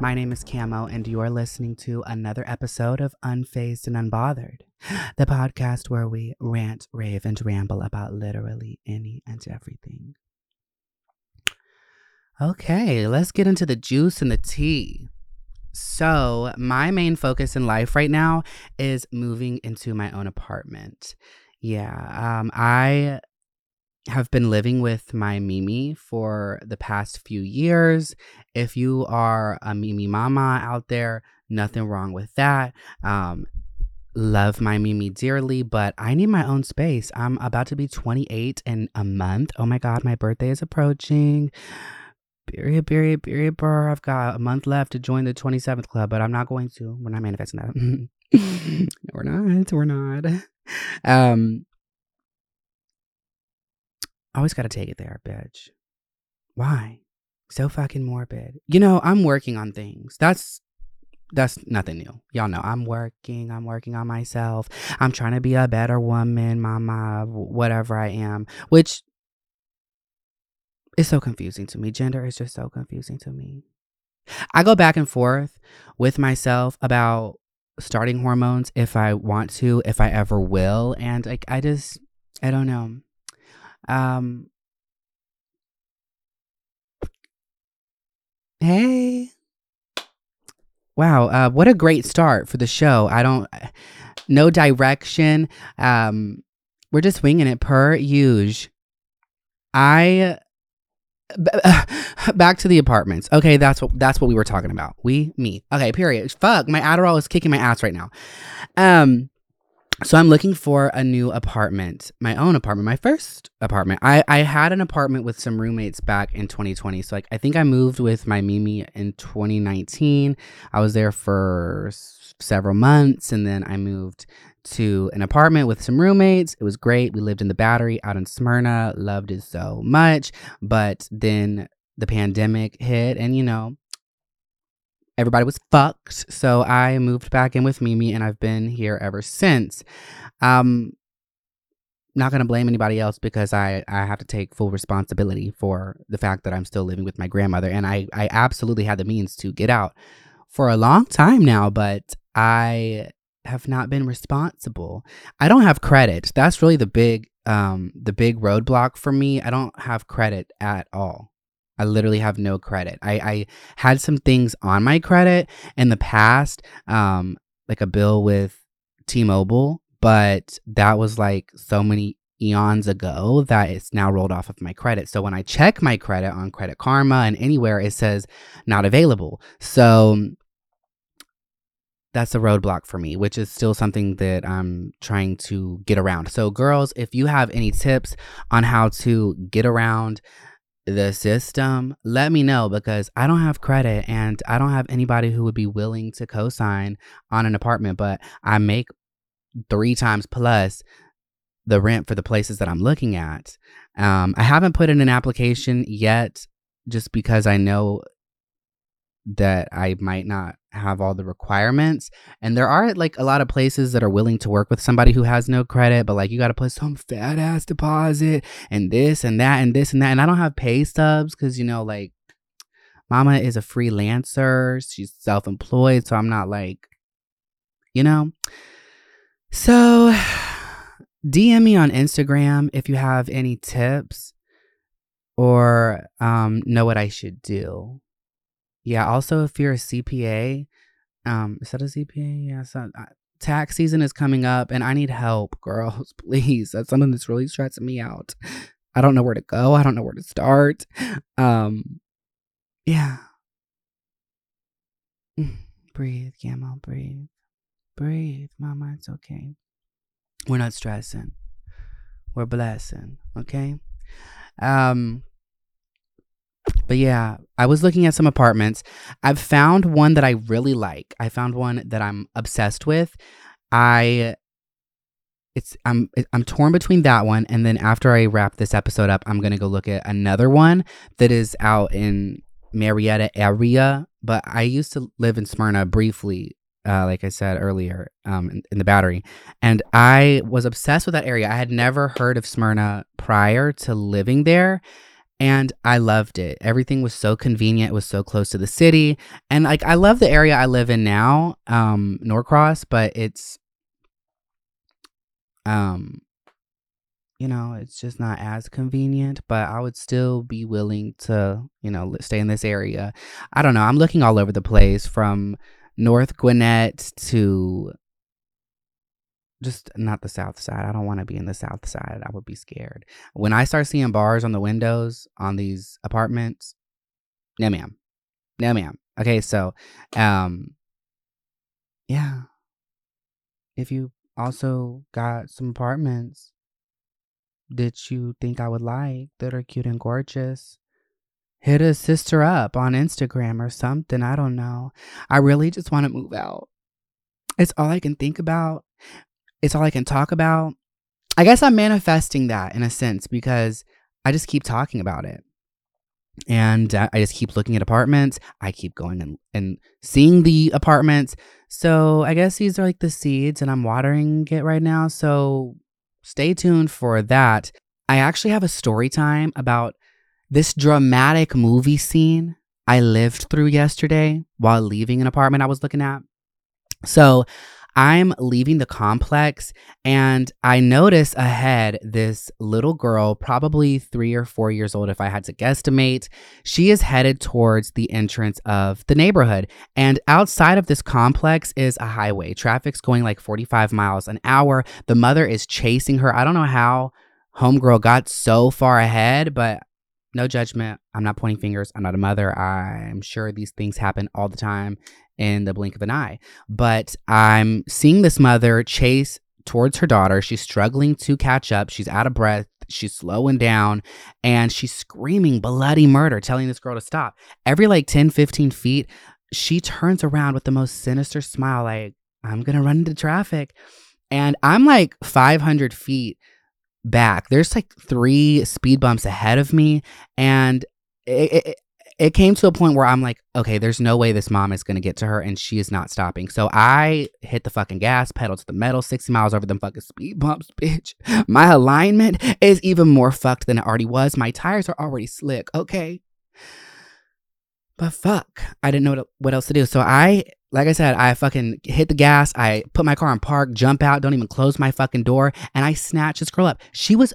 My name is Camo, and you are listening to another episode of Unfazed and Unbothered, the podcast where we rant, rave, and ramble about literally any and everything. Okay, let's get into the juice and the tea. So, my main focus in life right now is moving into my own apartment. Yeah, um, I have been living with my Mimi for the past few years. If you are a Mimi mama out there, nothing wrong with that. Um, love my Mimi dearly, but I need my own space. I'm about to be 28 in a month. Oh my God, my birthday is approaching. Period, period, period, burr. I've got a month left to join the 27th club, but I'm not going to. We're not manifesting that. no, we're not. We're not. Um, Always got to take it there, bitch. Why? So fucking morbid. You know, I'm working on things. That's that's nothing new. Y'all know I'm working. I'm working on myself. I'm trying to be a better woman, mama, whatever I am, which is so confusing to me. Gender is just so confusing to me. I go back and forth with myself about starting hormones if I want to, if I ever will, and like I just I don't know. Um, hey. Wow, uh, what a great start for the show. I don't, no direction. Um, we're just winging it per usual. I back to the apartments. Okay, that's what that's what we were talking about. We, me. Okay, period. Fuck, my Adderall is kicking my ass right now. Um, so I'm looking for a new apartment, my own apartment, my first apartment. I, I had an apartment with some roommates back in 2020. So like I think I moved with my Mimi in 2019. I was there for several months and then I moved to an apartment with some roommates. It was great. We lived in the battery out in Smyrna, loved it so much. But then the pandemic hit and you know, everybody was fucked. So I moved back in with Mimi and I've been here ever since. Um not going to blame anybody else because I, I have to take full responsibility for the fact that I'm still living with my grandmother. And I, I absolutely had the means to get out for a long time now, but I have not been responsible. I don't have credit. That's really the big um the big roadblock for me. I don't have credit at all. I literally have no credit. I, I had some things on my credit in the past, um, like a bill with T Mobile, but that was like so many eons ago that it's now rolled off of my credit. So when I check my credit on Credit Karma and anywhere, it says not available. So that's a roadblock for me, which is still something that I'm trying to get around. So, girls, if you have any tips on how to get around, the system, let me know because I don't have credit and I don't have anybody who would be willing to co sign on an apartment, but I make three times plus the rent for the places that I'm looking at. Um, I haven't put in an application yet just because I know that I might not have all the requirements. And there are like a lot of places that are willing to work with somebody who has no credit, but like you got to put some fat ass deposit and this and that and this and that. And I don't have pay stubs because, you know, like mama is a freelancer, she's self employed. So I'm not like, you know. So DM me on Instagram if you have any tips or um, know what I should do. Yeah. Also, if you're a CPA, um, is that a CPA? Yeah. So, uh, tax season is coming up, and I need help, girls. Please, that's something that's really stressing me out. I don't know where to go. I don't know where to start. Um, yeah. Breathe, Gamma. Breathe. Breathe, Mama. It's okay. We're not stressing. We're blessing. Okay. Um, but yeah, I was looking at some apartments. I've found one that I really like. I found one that I'm obsessed with. I it's I'm I'm torn between that one and then after I wrap this episode up, I'm going to go look at another one that is out in Marietta area, but I used to live in Smyrna briefly uh, like I said earlier, um, in, in, the battery. And I was obsessed with that area. I had never heard of Smyrna prior to living there. And I loved it. Everything was so convenient. It was so close to the city. And like, I love the area I live in now, um, Norcross, but it's, um, you know, it's just not as convenient, but I would still be willing to, you know, stay in this area. I don't know. I'm looking all over the place from North Gwinnett to just not the south side. I don't want to be in the south side. I would be scared. When I start seeing bars on the windows on these apartments, no ma'am. No ma'am. Okay, so um yeah. If you also got some apartments that you think I would like that are cute and gorgeous, hit a sister up on Instagram or something. I don't know. I really just want to move out. It's all I can think about. It's all I can talk about. I guess I'm manifesting that in a sense because I just keep talking about it. And I just keep looking at apartments. I keep going and, and seeing the apartments. So I guess these are like the seeds, and I'm watering it right now. So stay tuned for that. I actually have a story time about this dramatic movie scene I lived through yesterday while leaving an apartment I was looking at. So I'm leaving the complex and I notice ahead this little girl, probably three or four years old, if I had to guesstimate. She is headed towards the entrance of the neighborhood. And outside of this complex is a highway. Traffic's going like 45 miles an hour. The mother is chasing her. I don't know how Homegirl got so far ahead, but no judgment. I'm not pointing fingers. I'm not a mother. I'm sure these things happen all the time in the blink of an eye. But I'm seeing this mother chase towards her daughter. She's struggling to catch up. She's out of breath. She's slowing down and she's screaming bloody murder, telling this girl to stop. Every like 10, 15 feet, she turns around with the most sinister smile, like, I'm going to run into traffic. And I'm like 500 feet back. There's like three speed bumps ahead of me, and it, it, it came to a point where I'm like, okay, there's no way this mom is going to get to her, and she is not stopping. So I hit the fucking gas pedal to the metal, 60 miles over them fucking speed bumps, bitch. My alignment is even more fucked than it already was. My tires are already slick, okay? But fuck, I didn't know what else to do. So I like I said, I fucking hit the gas. I put my car in park, jump out, don't even close my fucking door, and I snatch this girl up. She was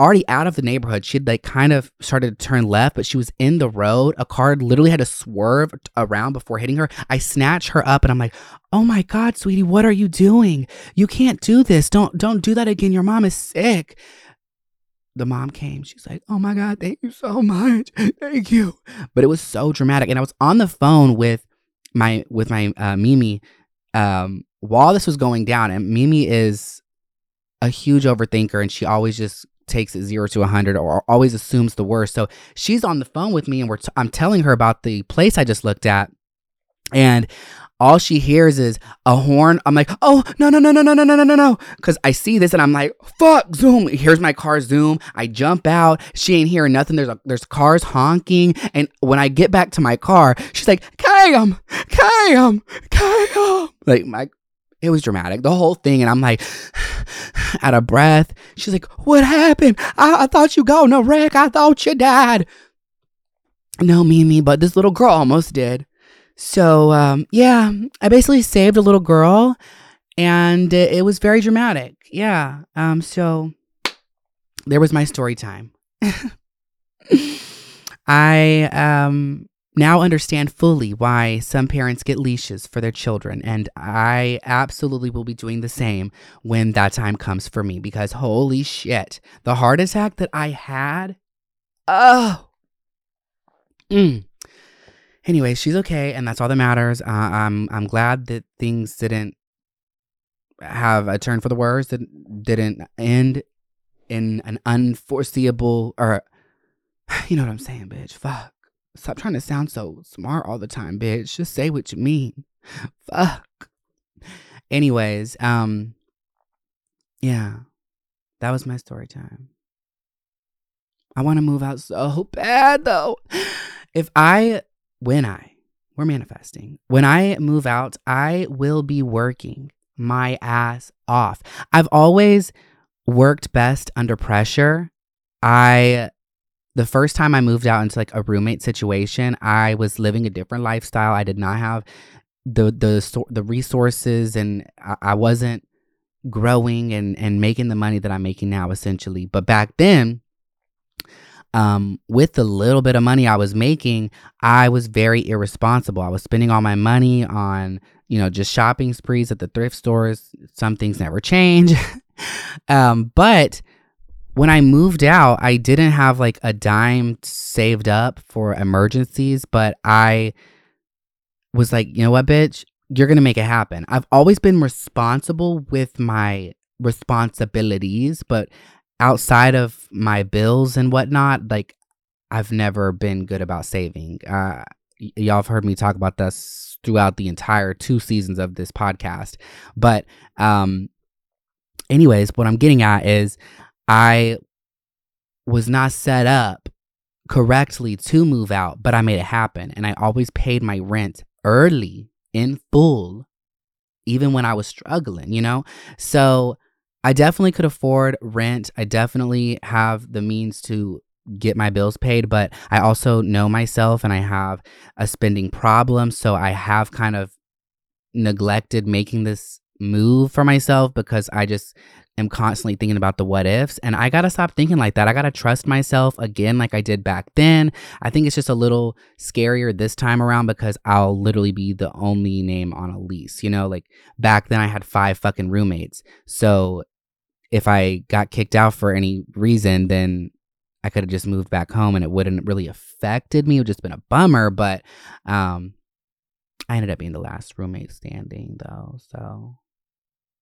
already out of the neighborhood. She'd like kind of started to turn left, but she was in the road. A car literally had to swerve around before hitting her. I snatch her up and I'm like, "Oh my god, sweetie, what are you doing? You can't do this. Don't don't do that again. Your mom is sick." The mom came. She's like, "Oh my god, thank you so much. Thank you." But it was so dramatic and I was on the phone with my with my uh, Mimi um, while this was going down, and Mimi is a huge overthinker, and she always just takes it zero to a hundred or always assumes the worst. So she's on the phone with me, and we're t- I'm telling her about the place I just looked at, and all she hears is a horn. I'm like, oh, no, no, no, no, no, no, no, no, no, no. Cause I see this and I'm like, fuck, zoom. Here's my car zoom. I jump out. She ain't hearing nothing. There's a, there's cars honking. And when I get back to my car, she's like, Cam, Cam, Cam. Like my, it was dramatic, the whole thing. And I'm like, out of breath. She's like, what happened? I, I thought you got in a wreck. I thought you died. No, me, but this little girl almost did. So, um, yeah, I basically saved a little girl and it, it was very dramatic. Yeah. Um, so there was my story time. I um now understand fully why some parents get leashes for their children and I absolutely will be doing the same when that time comes for me because holy shit, the heart attack that I had, oh. Mm anyway, she's okay, and that's all that matters. Uh, I'm I'm glad that things didn't have a turn for the worse. That didn't end in an unforeseeable or you know what I'm saying, bitch. Fuck. Stop trying to sound so smart all the time, bitch. Just say what you mean. Fuck. Anyways, um yeah. That was my story time. I want to move out so bad though. If I when I, we're manifesting, when I move out, I will be working my ass off. I've always worked best under pressure. I, the first time I moved out into like a roommate situation, I was living a different lifestyle. I did not have the the the resources, and I, I wasn't growing and and making the money that I'm making now, essentially. But back then, um, with the little bit of money I was making, I was very irresponsible. I was spending all my money on, you know, just shopping sprees at the thrift stores. Some things never change. um, but when I moved out, I didn't have like a dime saved up for emergencies, but I was like, you know what, bitch? You're going to make it happen. I've always been responsible with my responsibilities, but outside of my bills and whatnot, like I've never been good about saving. Uh, y- y'all have heard me talk about this throughout the entire two seasons of this podcast. But, um, anyways, what I'm getting at is I was not set up correctly to move out, but I made it happen. And I always paid my rent early in full, even when I was struggling, you know? So, I definitely could afford rent. I definitely have the means to get my bills paid, but I also know myself and I have a spending problem. So I have kind of neglected making this move for myself because I just am constantly thinking about the what ifs. And I got to stop thinking like that. I got to trust myself again, like I did back then. I think it's just a little scarier this time around because I'll literally be the only name on a lease. You know, like back then I had five fucking roommates. So if I got kicked out for any reason, then I could have just moved back home and it wouldn't really affected me. It would just been a bummer, but um I ended up being the last roommate standing though. So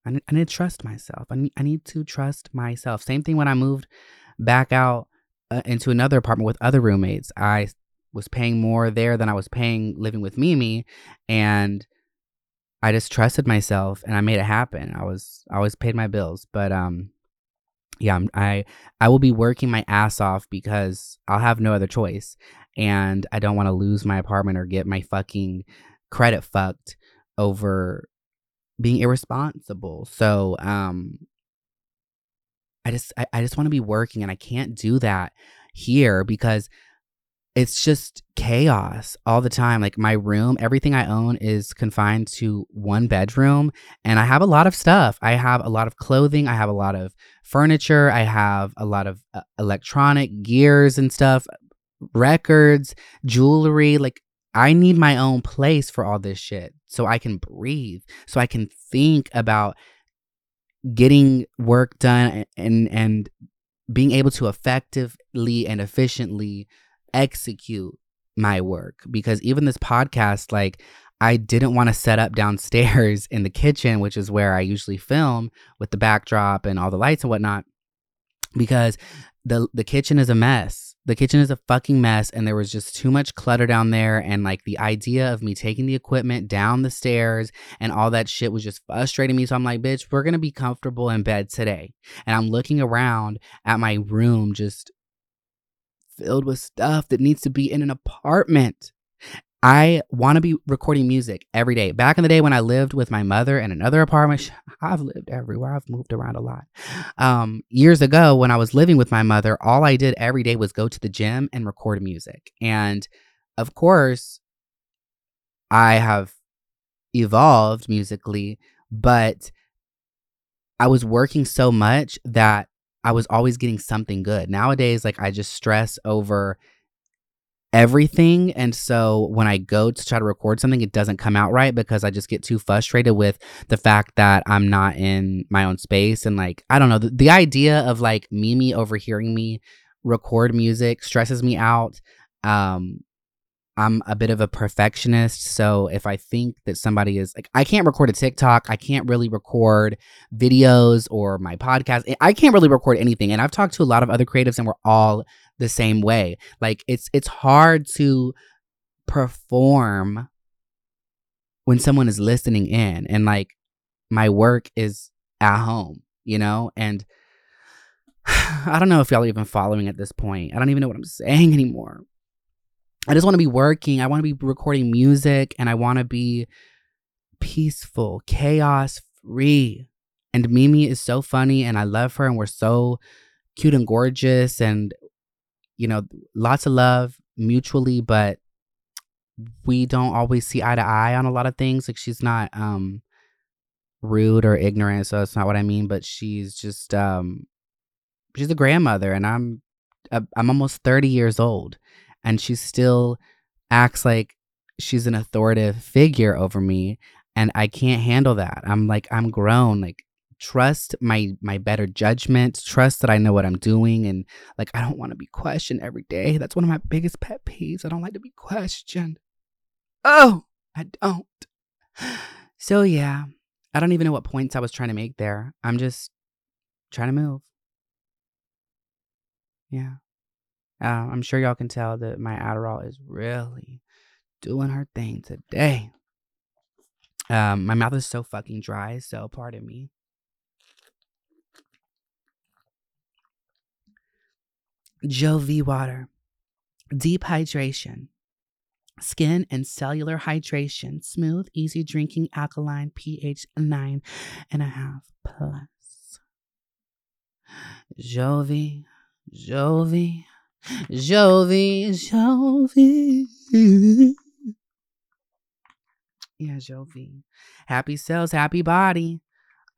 I need, I need to trust myself. I need, I need to trust myself. Same thing when I moved back out uh, into another apartment with other roommates. I was paying more there than I was paying living with Mimi and I just trusted myself and I made it happen. I was I always paid my bills, but um yeah, I'm, I I will be working my ass off because I'll have no other choice and I don't want to lose my apartment or get my fucking credit fucked over being irresponsible. So, um I just I, I just want to be working and I can't do that here because it's just chaos all the time. Like my room, everything I own is confined to one bedroom. And I have a lot of stuff. I have a lot of clothing. I have a lot of furniture. I have a lot of uh, electronic gears and stuff, records, jewelry. Like I need my own place for all this shit so I can breathe, so I can think about getting work done and and being able to effectively and efficiently execute my work because even this podcast like I didn't want to set up downstairs in the kitchen, which is where I usually film with the backdrop and all the lights and whatnot, because the the kitchen is a mess. The kitchen is a fucking mess, and there was just too much clutter down there. And like the idea of me taking the equipment down the stairs and all that shit was just frustrating me. So I'm like, bitch, we're gonna be comfortable in bed today. And I'm looking around at my room, just filled with stuff that needs to be in an apartment. I want to be recording music every day. Back in the day when I lived with my mother in another apartment, I've lived everywhere. I've moved around a lot. Um, years ago, when I was living with my mother, all I did every day was go to the gym and record music. And of course, I have evolved musically, but I was working so much that I was always getting something good. Nowadays, like I just stress over everything. And so when I go to try to record something, it doesn't come out right because I just get too frustrated with the fact that I'm not in my own space. And like, I don't know, the, the idea of like Mimi overhearing me record music stresses me out. Um, I'm a bit of a perfectionist. So if I think that somebody is like, I can't record a TikTok, I can't really record videos or my podcast. I can't really record anything. And I've talked to a lot of other creatives and we're all the same way. Like it's it's hard to perform when someone is listening in and like my work is at home, you know? And I don't know if y'all even following at this point. I don't even know what I'm saying anymore. I just want to be working. I want to be recording music and I want to be peaceful, chaos free. And Mimi is so funny and I love her and we're so cute and gorgeous and you know, lots of love mutually, but we don't always see eye to eye on a lot of things. Like she's not um rude or ignorant, so that's not what I mean, but she's just um she's a grandmother and I'm uh, I'm almost 30 years old and she still acts like she's an authoritative figure over me and I can't handle that. I'm like I'm grown. Like trust my my better judgment, trust that I know what I'm doing and like I don't want to be questioned every day. That's one of my biggest pet peeves. I don't like to be questioned. Oh, I don't. So yeah, I don't even know what points I was trying to make there. I'm just trying to move. Yeah. Uh, I'm sure y'all can tell that my Adderall is really doing her thing today. Um, my mouth is so fucking dry, so pardon me. Jovi water, deep hydration, skin and cellular hydration, smooth, easy drinking, alkaline, pH nine and a half plus. Jovi, Jovi, Jovi, Jovi. yeah, Jovi. Happy cells, happy body.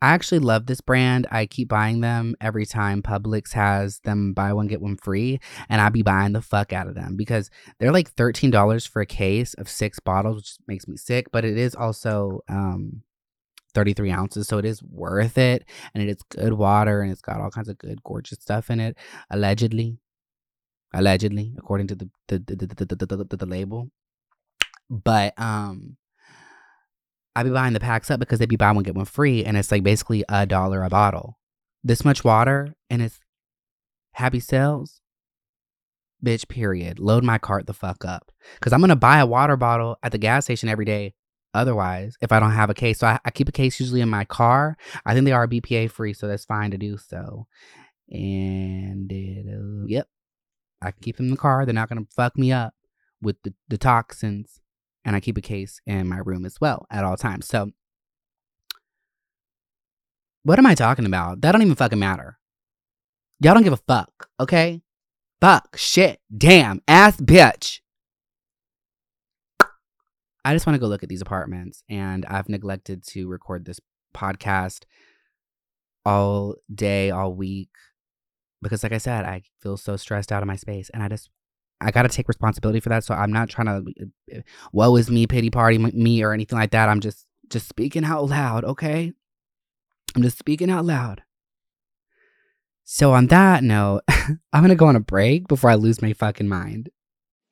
I actually love this brand. I keep buying them every time Publix has them buy one, get one free. And I be buying the fuck out of them because they're like $13 for a case of six bottles, which makes me sick. But it is also um, 33 ounces. So it is worth it. And it is good water and it's got all kinds of good, gorgeous stuff in it. Allegedly. Allegedly, according to the the, the, the, the, the, the, label. But um I be buying the packs up because they be buy one get one free, and it's like basically a dollar a bottle. This much water, and it's happy sales. Bitch, period. Load my cart the fuck up. Cause I'm gonna buy a water bottle at the gas station every day. Otherwise, if I don't have a case, so I, I keep a case usually in my car. I think they are BPA free, so that's fine to do so. And it, uh, yep, I keep them in the car. They're not gonna fuck me up with the, the toxins and I keep a case in my room as well at all times. So, what am I talking about? That don't even fucking matter. Y'all don't give a fuck, okay? Fuck, shit, damn, ass bitch. I just want to go look at these apartments, and I've neglected to record this podcast all day, all week, because, like I said, I feel so stressed out of my space, and I just I got to take responsibility for that. So I'm not trying to, eh, eh, woe is me, pity party me, or anything like that. I'm just, just speaking out loud, okay? I'm just speaking out loud. So on that note, I'm gonna go on a break before I lose my fucking mind.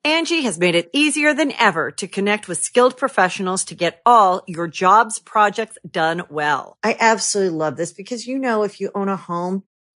Angi has made it easier than ever to connect with skilled professionals to get all your jobs projects done well. I absolutely love this because you know if you own a home,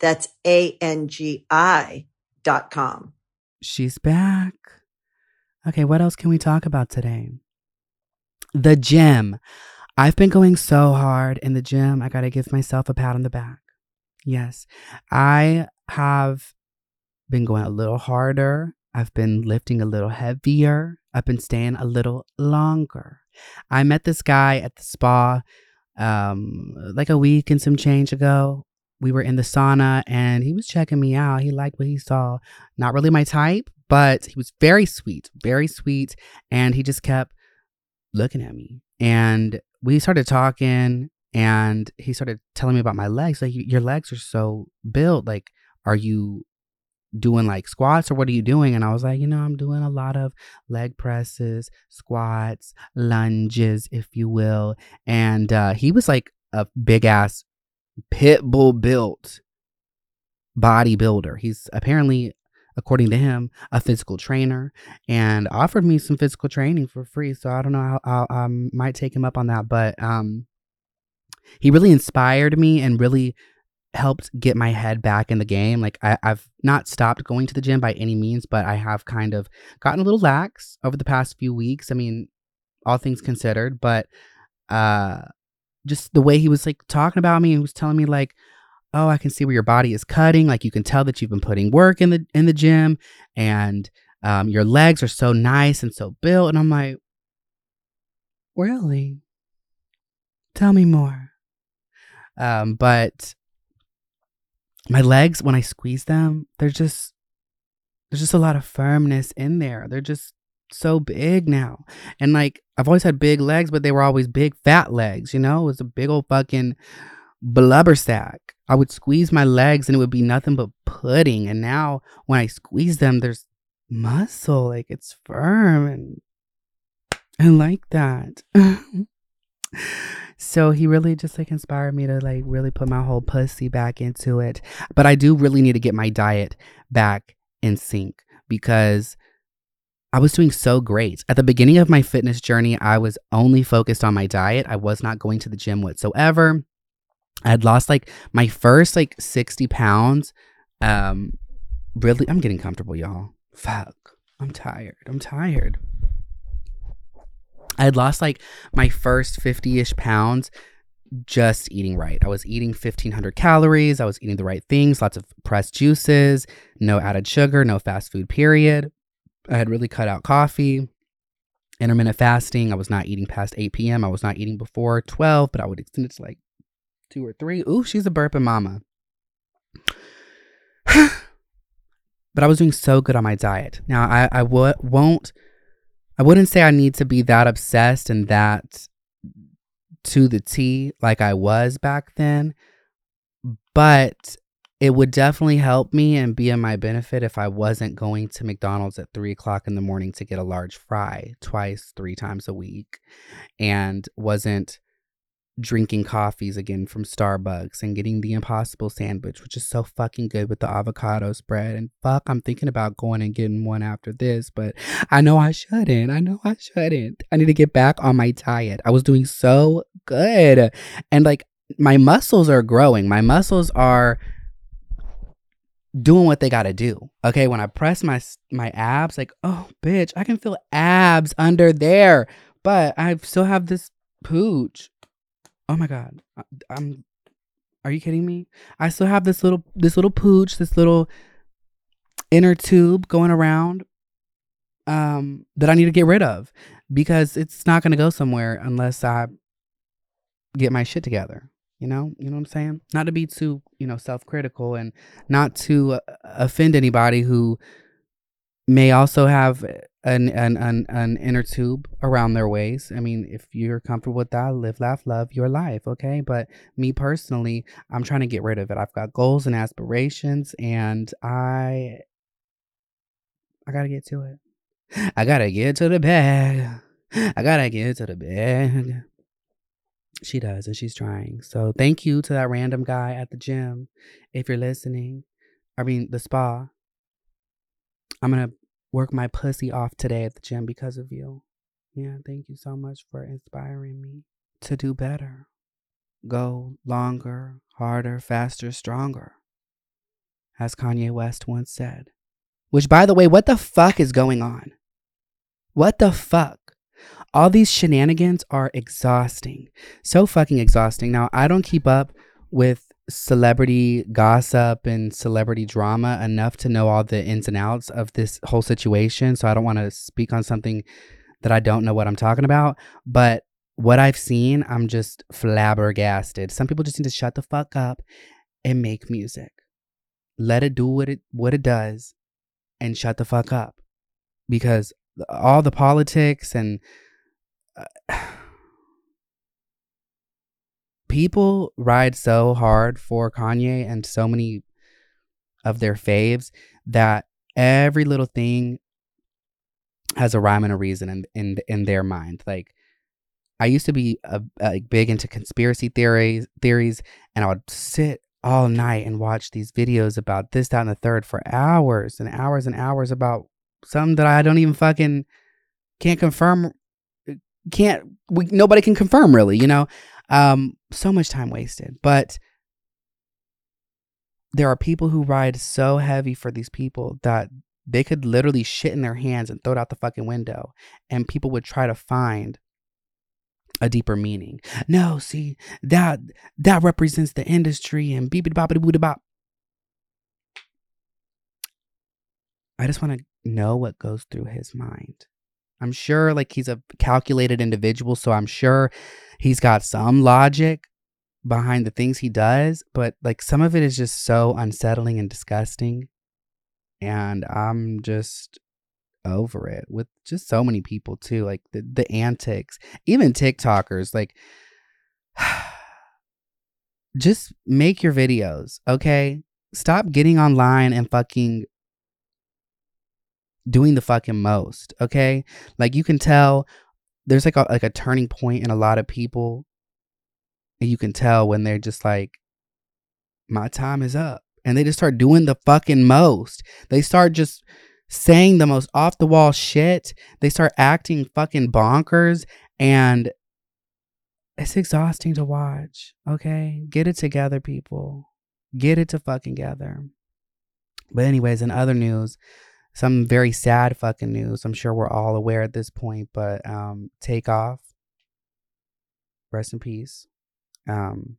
That's A-N-G-I dot com. She's back. Okay, what else can we talk about today? The gym. I've been going so hard in the gym. I got to give myself a pat on the back. Yes, I have been going a little harder. I've been lifting a little heavier. I've been staying a little longer. I met this guy at the spa um, like a week and some change ago. We were in the sauna and he was checking me out. He liked what he saw. Not really my type, but he was very sweet, very sweet. And he just kept looking at me. And we started talking and he started telling me about my legs. Like, your legs are so built. Like, are you doing like squats or what are you doing? And I was like, you know, I'm doing a lot of leg presses, squats, lunges, if you will. And uh, he was like a big ass pit bull built bodybuilder. He's apparently, according to him, a physical trainer and offered me some physical training for free. So I don't know I might take him up on that, but um, he really inspired me and really helped get my head back in the game. Like I, have not stopped going to the gym by any means, but I have kind of gotten a little lax over the past few weeks. I mean, all things considered, but uh just the way he was like talking about me and was telling me like, oh, I can see where your body is cutting. Like you can tell that you've been putting work in the in the gym and um, your legs are so nice and so built. And I'm like, really? Tell me more. Um, but my legs when I squeeze them, they're just there's just a lot of firmness in there. They're just so big now. And like I've always had big legs, but they were always big fat legs, you know? It was a big old fucking blubber sack. I would squeeze my legs and it would be nothing but pudding. And now when I squeeze them, there's muscle. Like it's firm and I like that. So he really just like inspired me to like really put my whole pussy back into it. But I do really need to get my diet back in sync because I was doing so great. At the beginning of my fitness journey, I was only focused on my diet. I was not going to the gym whatsoever. I had lost like my first like 60 pounds. Um really I'm getting comfortable, y'all. Fuck. I'm tired. I'm tired. I had lost like my first 50 ish pounds just eating right. I was eating 1500 calories. I was eating the right things, lots of pressed juices, no added sugar, no fast food, period. I had really cut out coffee, intermittent fasting. I was not eating past 8 p.m. I was not eating before 12, but I would extend it to like two or three. Ooh, she's a burping mama. but I was doing so good on my diet. Now, I, I w- won't I wouldn't say I need to be that obsessed and that to the T like I was back then, but it would definitely help me and be in my benefit if I wasn't going to McDonald's at three o'clock in the morning to get a large fry twice, three times a week, and wasn't drinking coffees again from Starbucks and getting the impossible sandwich, which is so fucking good with the avocado spread. And fuck, I'm thinking about going and getting one after this, but I know I shouldn't. I know I shouldn't. I need to get back on my diet. I was doing so good. And like my muscles are growing. My muscles are doing what they got to do. Okay, when I press my my abs like, "Oh, bitch, I can feel abs under there." But I still have this pooch oh my god, I'm. Are you kidding me? I still have this little this little pooch, this little inner tube going around, um, that I need to get rid of because it's not going to go somewhere unless I get my shit together. You know, you know what I'm saying? Not to be too, you know, self-critical and not to uh, offend anybody who may also have an, an an an inner tube around their waist. I mean, if you're comfortable with that, live, laugh, love your life, okay? But me personally, I'm trying to get rid of it. I've got goals and aspirations, and I I gotta get to it. I gotta get to the bag. I gotta get to the bag. She does, and she's trying. So thank you to that random guy at the gym. If you're listening, I mean, the spa. I'm going to work my pussy off today at the gym because of you. Yeah, thank you so much for inspiring me to do better. Go longer, harder, faster, stronger. As Kanye West once said. Which, by the way, what the fuck is going on? What the fuck? All these shenanigans are exhausting. So fucking exhausting. Now, I don't keep up with celebrity gossip and celebrity drama enough to know all the ins and outs of this whole situation. So I don't want to speak on something that I don't know what I'm talking about. But what I've seen, I'm just flabbergasted. Some people just need to shut the fuck up and make music. Let it do what it what it does and shut the fuck up. Because all the politics and people ride so hard for Kanye and so many of their faves that every little thing has a rhyme and a reason in in, in their mind. Like I used to be uh, a, a big into conspiracy theories theories and I would sit all night and watch these videos about this, that, and the third for hours and hours and hours about something that I don't even fucking can't confirm can't we nobody can confirm really you know? Um so much time wasted but there are people who ride so heavy for these people that they could literally shit in their hands and throw it out the fucking window and people would try to find a deeper meaning. No see that that represents the industry and beep bop bop. I just want to know what goes through his mind I'm sure like he's a calculated individual, so I'm sure he's got some logic behind the things he does, but like some of it is just so unsettling and disgusting. And I'm just over it with just so many people too, like the the antics, even TikTokers like just make your videos, okay? Stop getting online and fucking doing the fucking most, okay? Like you can tell there's like a like a turning point in a lot of people. And you can tell when they're just like my time is up and they just start doing the fucking most. They start just saying the most off the wall shit. They start acting fucking bonkers and it's exhausting to watch. Okay? Get it together, people. Get it to fucking together. But anyways, in other news, some very sad fucking news. I'm sure we're all aware at this point, but um, Takeoff. Rest in peace. Um,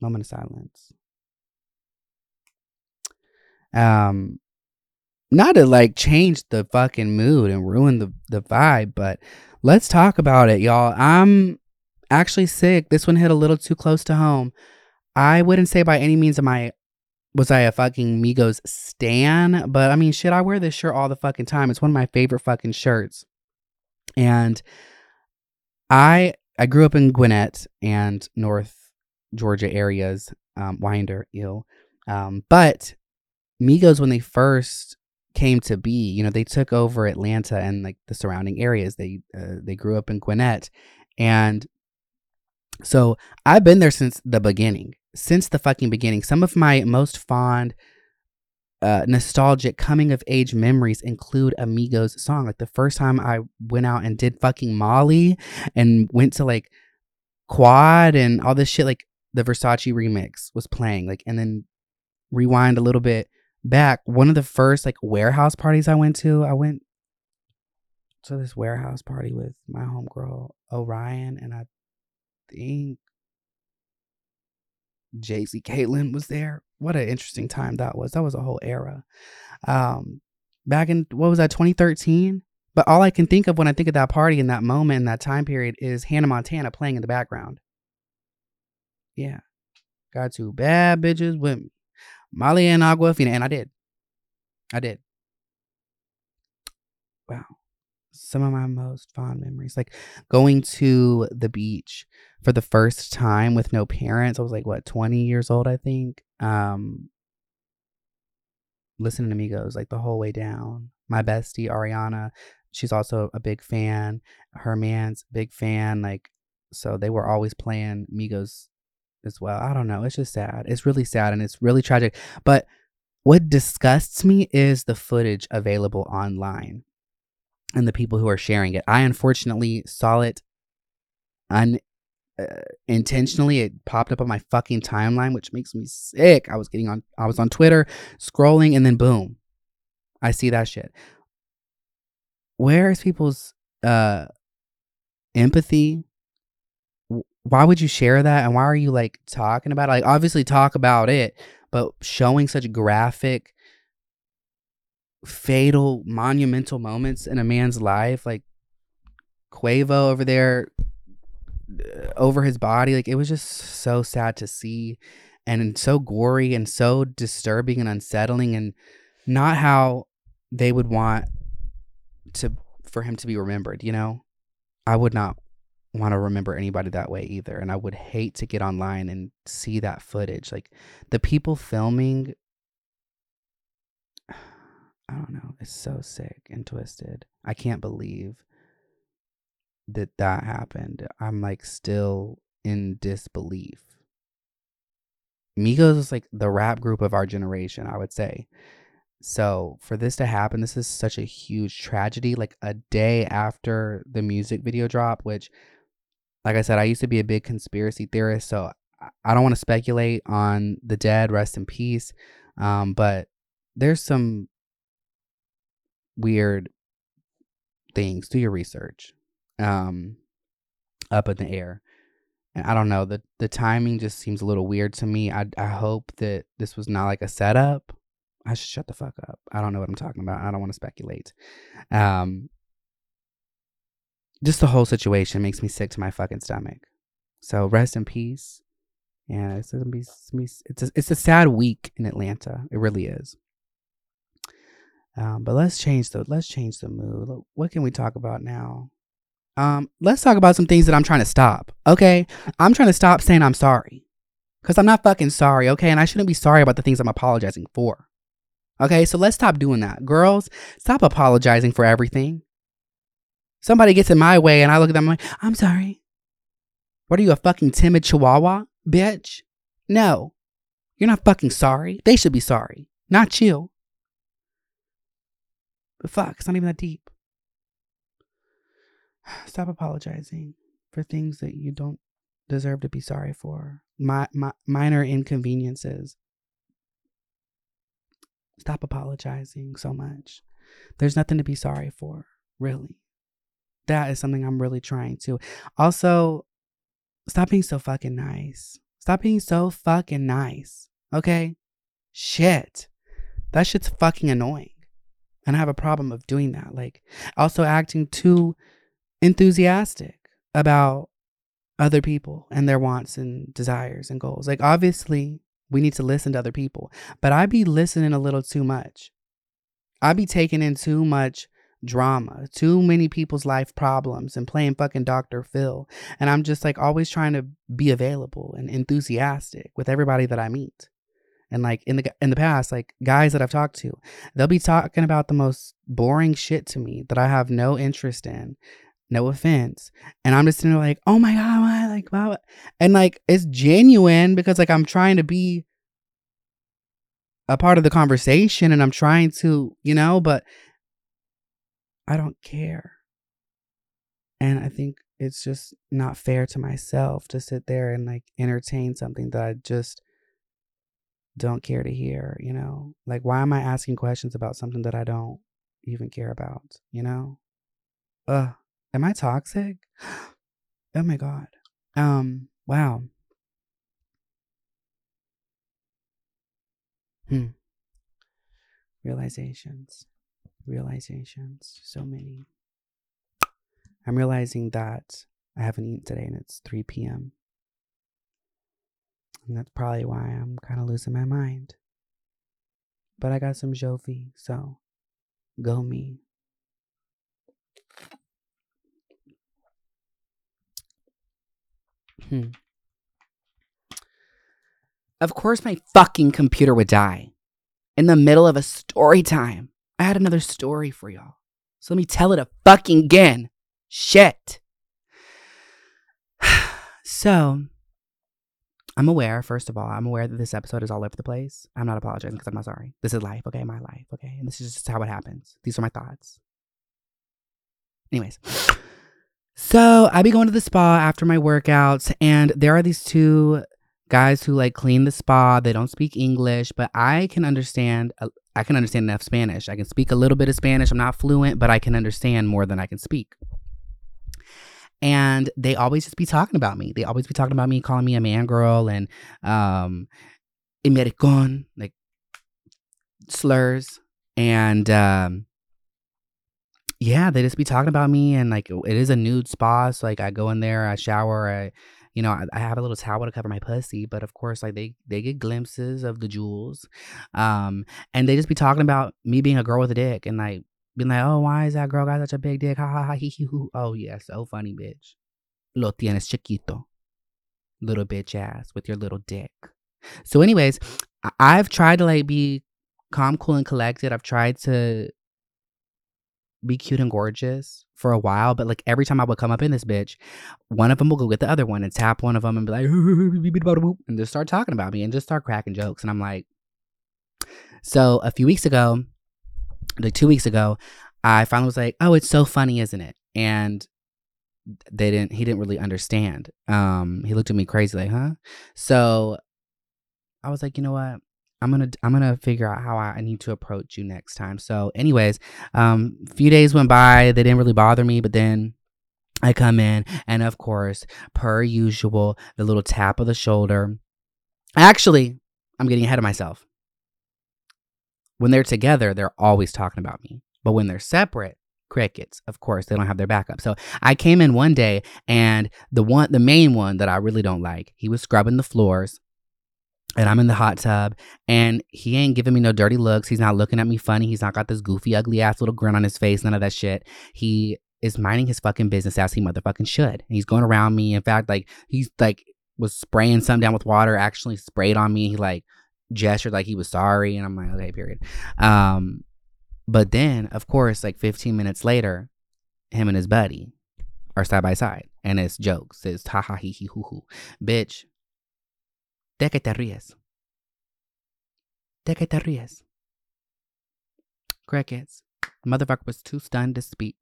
moment of silence. Um, not to like change the fucking mood and ruin the the vibe, but let's talk about it, y'all. I'm actually sick. This one hit a little too close to home. I wouldn't say by any means am I was I a fucking Migos stan? But I mean, shit, I wear this shirt all the fucking time. It's one of my favorite fucking shirts. And I I grew up in Gwinnett and North Georgia areas, um, Winder, ill. Um, but Migos, when they first came to be, you know, they took over Atlanta and like the surrounding areas. They uh, they grew up in Gwinnett, and so I've been there since the beginning since the fucking beginning. Some of my most fond, uh, nostalgic coming of age memories include a Migos song. Like the first time I went out and did fucking Molly and went to like Quad and all this shit, like the Versace remix was playing. Like, and then rewind a little bit back. One of the first like warehouse parties I went to, I went to this warehouse party with my homegirl Orion, and I think Jay-Z Caitlyn was there. What an interesting time that was. That was a whole era. Um, back in what was that 2013 but all i can think of when i think of that party in that moment in that time period is hannah montana playing in the background yeah got two bad bitches with me molly and Aquafina, and i did i did wow some of my most fond memories like going to the beach for the first time with no parents i was like what 20 years old i think um listening to Migos like the whole way down. My bestie Ariana, she's also a big fan. Her man's big fan. Like, so they were always playing Migos as well. I don't know. It's just sad. It's really sad and it's really tragic. But what disgusts me is the footage available online and the people who are sharing it. I unfortunately saw it un uh, intentionally. It popped up on my fucking timeline which makes me sick. I was getting on i was on twitter scrolling and then boom i see that shit. Where is people's uh empathy? Why would you share that? And why are you like talking about it? Like obviously talk about it but showing such graphic fatal monumental moments in a man's life like Quavo over there uh, over his body. Like it was just so sad to see and so gory and so disturbing and unsettling and not how they would want to for him to be remembered, you know? I would not want to remember anybody that way either and I would hate to get online and see that footage. Like the people filming I don't know, it's so sick and twisted. I can't believe that that happened. I'm like still in disbelief. Migos is like the rap group of our generation, I would say. So for this to happen, this is such a huge tragedy. Like a day after the music video drop, which, like I said, I used to be a big conspiracy theorist, so I don't want to speculate on the dead. Rest in peace. Um, but there's some weird things. Do your research um, up in the air. And I don't know the the timing just seems a little weird to me. I I hope that this was not like a setup. I should shut the fuck up. I don't know what I'm talking about. I don't want to speculate. Um, just the whole situation makes me sick to my fucking stomach. So rest in peace. Yeah, it's gonna be it's a, it's a sad week in Atlanta. It really is. Um, but let's change the let's change the mood. What can we talk about now? Um, let's talk about some things that I'm trying to stop. Okay. I'm trying to stop saying I'm sorry. Cause I'm not fucking sorry. Okay. And I shouldn't be sorry about the things I'm apologizing for. Okay. So let's stop doing that. Girls, stop apologizing for everything. Somebody gets in my way and I look at them like, I'm sorry. What are you, a fucking timid chihuahua? Bitch. No. You're not fucking sorry. They should be sorry. Not you. But fuck, it's not even that deep. Stop apologizing for things that you don't deserve to be sorry for. My, my, minor inconveniences. Stop apologizing so much. There's nothing to be sorry for, really. That is something I'm really trying to. Also, stop being so fucking nice. Stop being so fucking nice. Okay? Shit. That shit's fucking annoying. And I have a problem of doing that. Like, also acting too enthusiastic about other people and their wants and desires and goals. Like, obviously, we need to listen to other people, but I be listening a little too much. I be taking in too much drama, too many people's life problems, and playing fucking Dr. Phil. And I'm just like always trying to be available and enthusiastic with everybody that I meet. And like in the in the past, like guys that I've talked to, they'll be talking about the most boring shit to me that I have no interest in no offense. And I'm just sitting there like, oh my God? Like, wow. And like, it's genuine because like I'm trying to be a part of the conversation and I'm trying to, you know, but I don't care. And I think it's just not fair to myself to sit there and like entertain something that I just don't care to hear, you know? Like, why am I asking questions about something that I don't even care about, you know? Ugh. Am I toxic? Oh my god. Um, wow. Hmm. Realizations. realizations. So many. I'm realizing that I haven't eaten today and it's 3 p.m. And that's probably why I'm kind of losing my mind. But I got some Jovi, so go me. Hmm. Of course, my fucking computer would die in the middle of a story time. I had another story for y'all. So let me tell it a fucking again. Shit. so, I'm aware, first of all, I'm aware that this episode is all over the place. I'm not apologizing because I'm not sorry. This is life, okay? My life, okay? And this is just how it happens. These are my thoughts. Anyways, so I be going to the spa after my workouts, and there are these two guys who like clean the spa. They don't speak English, but I can understand. I can understand enough Spanish. I can speak a little bit of Spanish. I'm not fluent, but I can understand more than I can speak. And they always just be talking about me. They always be talking about me, calling me a man girl and um, Americon, like slurs. And um, yeah, they just be talking about me and like it is a nude spa. So like I go in there, I shower, I you know, I, I, have a little towel to cover my pussy, but of course, like they they get glimpses of the jewels, um, and they just be talking about me being a girl with a dick and like being like, oh, why is that girl got such a big dick? Ha ha ha he he hoo. Oh yeah, so funny, bitch. Lo tienes chiquito, little bitch ass with your little dick. So, anyways, I've tried to like be calm, cool, and collected. I've tried to be cute and gorgeous for a while, but like every time I would come up in this bitch, one of them will go get the other one and tap one of them and be like, and just start talking about me and just start cracking jokes. And I'm like, so a few weeks ago, like two weeks ago, I finally was like, oh, it's so funny, isn't it? And they didn't, he didn't really understand. Um, he looked at me crazy, like, huh? So I was like, you know what? I'm gonna I'm gonna figure out how I need to approach you next time. So, anyways, um, few days went by. They didn't really bother me, but then I come in, and of course, per usual, the little tap of the shoulder. Actually, I'm getting ahead of myself. When they're together, they're always talking about me. But when they're separate, crickets. Of course, they don't have their backup. So I came in one day and the one the main one that I really don't like, he was scrubbing the floors and I'm in the hot tub and he ain't giving me no dirty looks. He's not looking at me funny. He's not got this goofy, ugly ass little grin on his face, none of that shit. He is minding his fucking business as he motherfucking should. And he's going around me. In fact, like he's like was spraying something down with water, actually sprayed on me. He like gestured like he was sorry. And I'm like, okay, period. Um, but then of course, like 15 minutes later, him and his buddy are side by side. And it's jokes. It's ha ha he he hoo hoo. Bitch, ¿De qué te ríes? ¿De qué te ríes? Crickets. The motherfucker was too stunned to speak.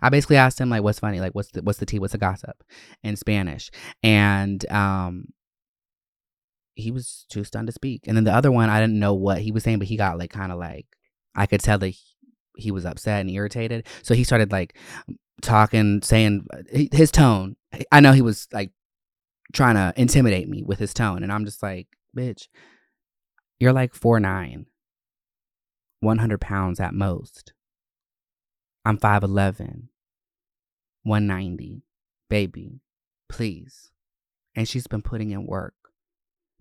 I basically asked him like, "What's funny? Like, what's the what's the tea? What's the gossip?" in Spanish, and um, he was too stunned to speak. And then the other one, I didn't know what he was saying, but he got like kind of like I could tell that he, he was upset and irritated. So he started like talking, saying uh, his tone. I know he was like trying to intimidate me with his tone. And I'm just like, bitch, you're like four nine, 100 pounds at most. I'm 5'11, 190. Baby, please. And she's been putting in work.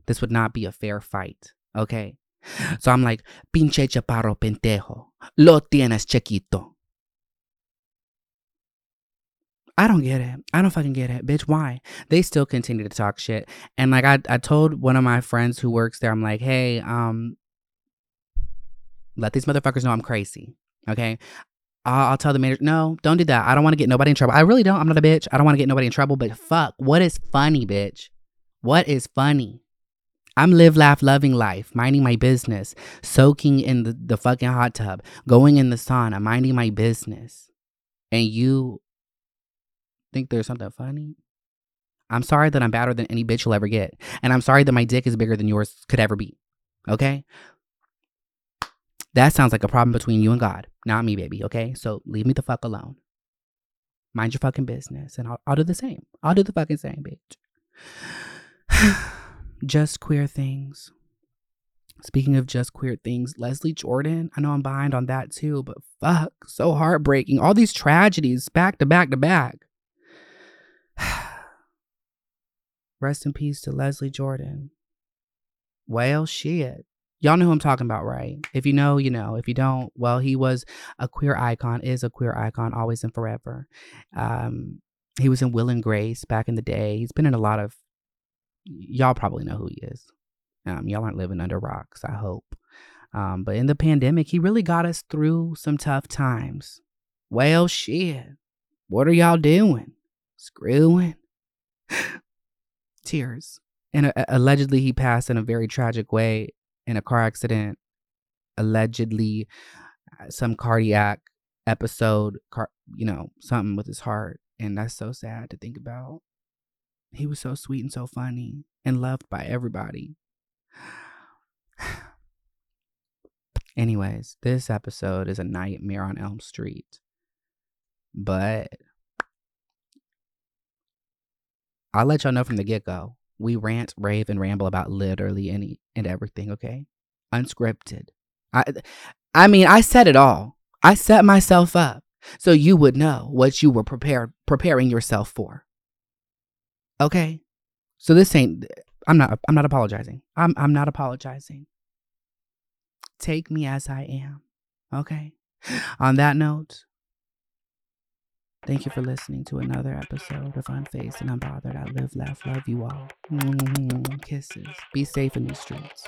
This would not be a fair fight, okay? So I'm like, pinche chaparro pentejo, lo tienes chiquito. I don't get it. I don't fucking get it. Bitch, why? They still continue to talk shit. And like I I told one of my friends who works there, I'm like, hey, um, let these motherfuckers know I'm crazy. Okay. I'll, tell the manager, no, don't do that. I don't want to get nobody in trouble. I really don't. I'm not a bitch. I don't want to get nobody in trouble, but fuck, what is funny, bitch? What is funny? I'm live, laugh, loving life, minding my business, soaking in the, the fucking hot tub, going in the sauna, minding my business. And you think there's something funny? I'm sorry that I'm badder than any bitch you'll ever get. And I'm sorry that my dick is bigger than yours could ever be. Okay? That sounds like a problem between you and God, not me, baby. Okay? So leave me the fuck alone. Mind your fucking business. And I'll, I'll do the same. I'll do the fucking same, bitch. Just queer things. Speaking of just queer things, Leslie Jordan, I know I'm behind on that too, but fuck, so heartbreaking. All these tragedies back to back to back. Rest in peace to Leslie Jordan. Well, shit. Y'all know who I'm talking about, right? If you know, you know. If you don't, well, he was a queer icon, is a queer icon, always and forever. Um, he was in Will and Grace back in the day. He's been in a lot of. Y'all probably know who he is. Um, y'all aren't living under rocks, I hope. Um, but in the pandemic, he really got us through some tough times. Well, shit. What are y'all doing? Screwing? Tears. And uh, allegedly, he passed in a very tragic way in a car accident. Allegedly, uh, some cardiac episode, car, you know, something with his heart. And that's so sad to think about. He was so sweet and so funny and loved by everybody. Anyways, this episode is a nightmare on Elm Street. But I'll let y'all know from the get go. We rant, rave, and ramble about literally any and everything, okay? Unscripted. I I mean, I said it all. I set myself up so you would know what you were prepared preparing yourself for. Okay? So this ain't I'm not I'm not apologizing. I'm I'm not apologizing. Take me as I am. Okay? On that note, thank you for listening to another episode of Unfazed and Unbothered. I live, laugh, love you all. Mm-hmm. Kisses. Be safe in these streets.